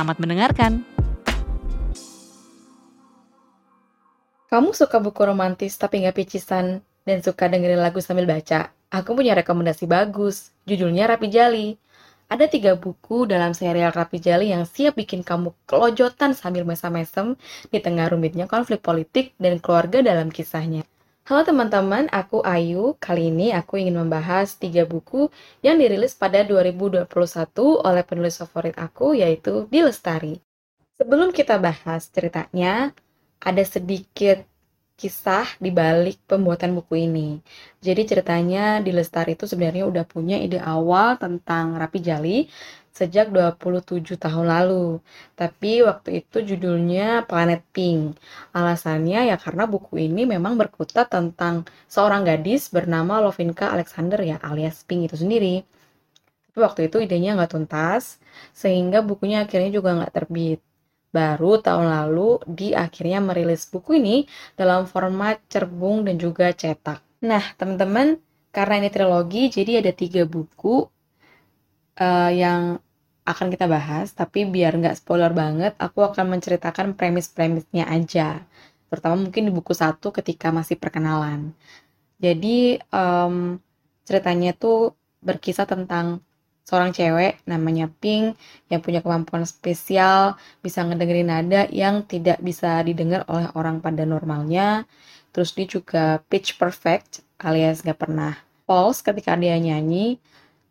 Selamat mendengarkan. Kamu suka buku romantis tapi nggak picisan dan suka dengerin lagu sambil baca? Aku punya rekomendasi bagus. Judulnya Rapi Jali. Ada tiga buku dalam serial Rapi Jali yang siap bikin kamu kelojotan sambil mesem-mesem di tengah rumitnya konflik politik dan keluarga dalam kisahnya. Halo teman-teman, aku Ayu. Kali ini aku ingin membahas tiga buku yang dirilis pada 2021 oleh penulis favorit aku yaitu Di Lestari. Sebelum kita bahas ceritanya, ada sedikit kisah di balik pembuatan buku ini. Jadi ceritanya di Lestari itu sebenarnya udah punya ide awal tentang Rapi Jali sejak 27 tahun lalu. Tapi waktu itu judulnya Planet Pink. Alasannya ya karena buku ini memang berkutat tentang seorang gadis bernama Lovinka Alexander ya alias Pink itu sendiri. Tapi waktu itu idenya nggak tuntas, sehingga bukunya akhirnya juga nggak terbit baru tahun lalu di akhirnya merilis buku ini dalam format cerbung dan juga cetak. Nah, teman-teman, karena ini trilogi, jadi ada tiga buku uh, yang akan kita bahas, tapi biar nggak spoiler banget, aku akan menceritakan premis-premisnya aja. Terutama mungkin di buku satu ketika masih perkenalan. Jadi, um, ceritanya tuh berkisah tentang seorang cewek namanya Pink yang punya kemampuan spesial bisa ngedengerin nada yang tidak bisa didengar oleh orang pada normalnya. Terus dia juga pitch perfect alias gak pernah false ketika dia nyanyi.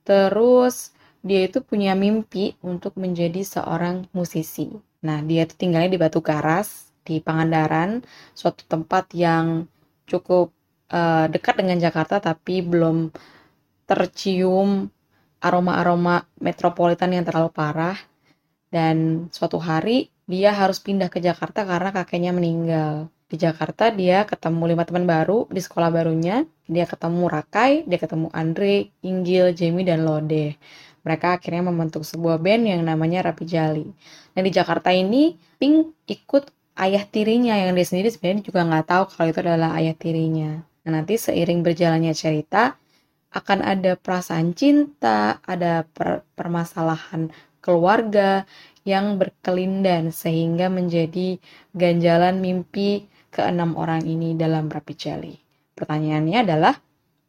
Terus dia itu punya mimpi untuk menjadi seorang musisi. Nah, dia itu tinggalnya di Batu Karas, di Pangandaran, suatu tempat yang cukup uh, dekat dengan Jakarta tapi belum tercium aroma-aroma metropolitan yang terlalu parah dan suatu hari dia harus pindah ke Jakarta karena kakeknya meninggal. Di Jakarta dia ketemu lima teman baru di sekolah barunya. Dia ketemu Rakai, dia ketemu Andre, Inggil, Jamie, dan Lode. Mereka akhirnya membentuk sebuah band yang namanya Rapi Jali. Dan di Jakarta ini, Pink ikut ayah tirinya yang dia sendiri sebenarnya juga nggak tahu kalau itu adalah ayah tirinya. Nah, nanti seiring berjalannya cerita, akan ada perasaan cinta, ada per permasalahan keluarga yang berkelindan sehingga menjadi ganjalan mimpi keenam orang ini dalam Rapi Jali. Pertanyaannya adalah,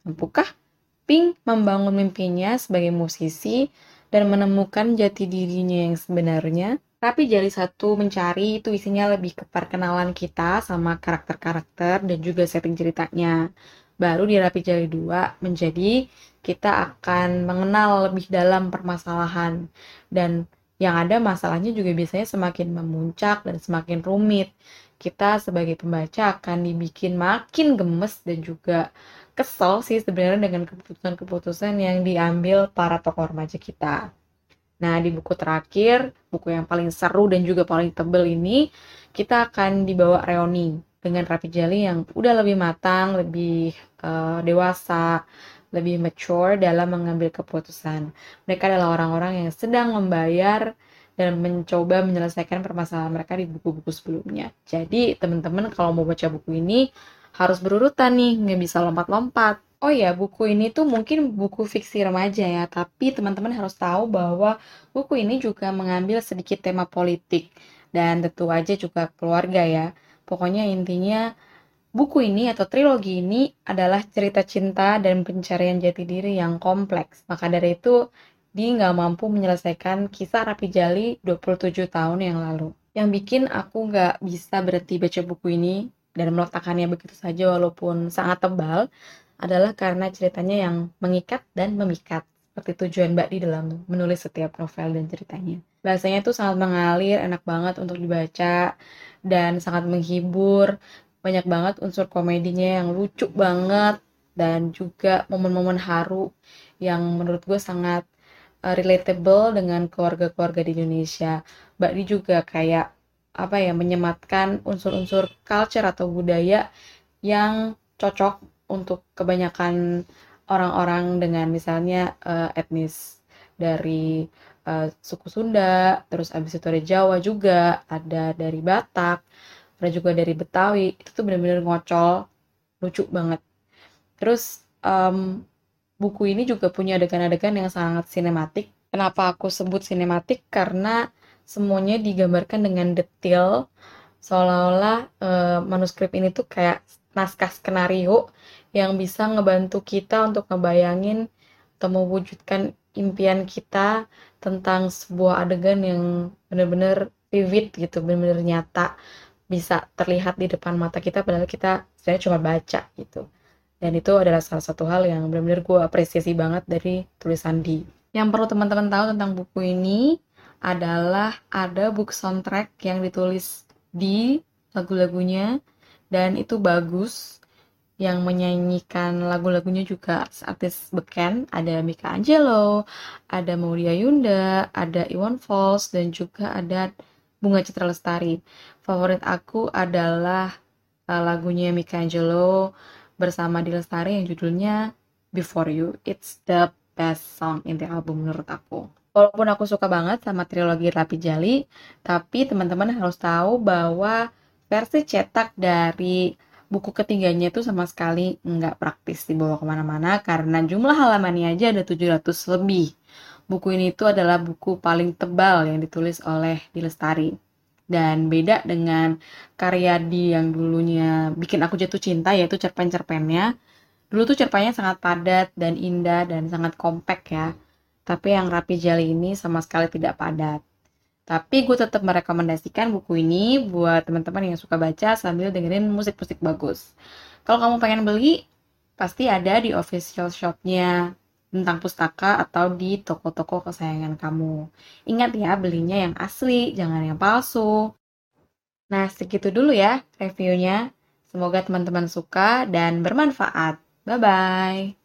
mampukah Pink membangun mimpinya sebagai musisi dan menemukan jati dirinya yang sebenarnya? Rapi Jali satu mencari itu isinya lebih ke perkenalan kita sama karakter-karakter dan juga setting ceritanya baru di Rapi Jali 2 menjadi kita akan mengenal lebih dalam permasalahan dan yang ada masalahnya juga biasanya semakin memuncak dan semakin rumit. Kita sebagai pembaca akan dibikin makin gemes dan juga kesel sih sebenarnya dengan keputusan-keputusan yang diambil para tokoh remaja kita. Nah, di buku terakhir, buku yang paling seru dan juga paling tebel ini, kita akan dibawa reuni dengan Rapi Jali yang udah lebih matang, lebih uh, dewasa, lebih mature dalam mengambil keputusan. Mereka adalah orang-orang yang sedang membayar dan mencoba menyelesaikan permasalahan mereka di buku-buku sebelumnya. Jadi teman-teman kalau mau baca buku ini harus berurutan nih, nggak bisa lompat-lompat. Oh ya, buku ini tuh mungkin buku fiksi remaja ya, tapi teman-teman harus tahu bahwa buku ini juga mengambil sedikit tema politik dan tentu aja juga keluarga ya. Pokoknya intinya buku ini atau trilogi ini adalah cerita cinta dan pencarian jati diri yang kompleks. Maka dari itu, dia nggak mampu menyelesaikan kisah Rapi Jali 27 tahun yang lalu. Yang bikin aku nggak bisa berhenti baca buku ini dan meletakkannya begitu saja walaupun sangat tebal adalah karena ceritanya yang mengikat dan memikat seperti tujuan Mbak di dalam menulis setiap novel dan ceritanya. Bahasanya tuh sangat mengalir, enak banget untuk dibaca, dan sangat menghibur. Banyak banget unsur komedinya yang lucu banget, dan juga momen-momen haru yang menurut gue sangat uh, relatable dengan keluarga-keluarga di Indonesia. Mbak Di juga kayak apa ya menyematkan unsur-unsur culture atau budaya yang cocok untuk kebanyakan orang-orang dengan misalnya uh, etnis dari uh, suku Sunda, terus abis itu ada Jawa juga, ada dari Batak, ada juga dari Betawi. Itu tuh bener-bener ngocol, lucu banget. Terus um, buku ini juga punya adegan-adegan yang sangat sinematik. Kenapa aku sebut sinematik? Karena semuanya digambarkan dengan detail, seolah-olah uh, manuskrip ini tuh kayak naskah skenario yang bisa ngebantu kita untuk ngebayangin atau mewujudkan impian kita tentang sebuah adegan yang benar-benar vivid gitu, benar-benar nyata, bisa terlihat di depan mata kita padahal kita sebenarnya cuma baca gitu. Dan itu adalah salah satu hal yang benar-benar gue apresiasi banget dari tulisan di. Yang perlu teman-teman tahu tentang buku ini adalah ada book soundtrack yang ditulis di lagu-lagunya dan itu bagus yang menyanyikan lagu-lagunya juga artis beken ada Mika Angelo, ada Maudia Yunda, ada Iwan Fals dan juga ada Bunga Citra Lestari. Favorit aku adalah uh, lagunya Mika Angelo bersama Di Lestari yang judulnya Before You. It's the best song in the album menurut aku. Walaupun aku suka banget sama trilogi Rapi Jali, tapi teman-teman harus tahu bahwa versi cetak dari buku ketiganya itu sama sekali nggak praktis dibawa ke mana-mana karena jumlah halamannya aja ada 700 lebih. Buku ini itu adalah buku paling tebal yang ditulis oleh Dilestari. Dan beda dengan karya di yang dulunya bikin aku jatuh cinta yaitu cerpen-cerpennya. Dulu tuh cerpennya sangat padat dan indah dan sangat kompak ya. Tapi yang Rapi Jali ini sama sekali tidak padat. Tapi gue tetap merekomendasikan buku ini buat teman-teman yang suka baca sambil dengerin musik-musik bagus. Kalau kamu pengen beli, pasti ada di official shopnya tentang pustaka atau di toko-toko kesayangan kamu. Ingat ya, belinya yang asli, jangan yang palsu. Nah, segitu dulu ya reviewnya. Semoga teman-teman suka dan bermanfaat. Bye-bye.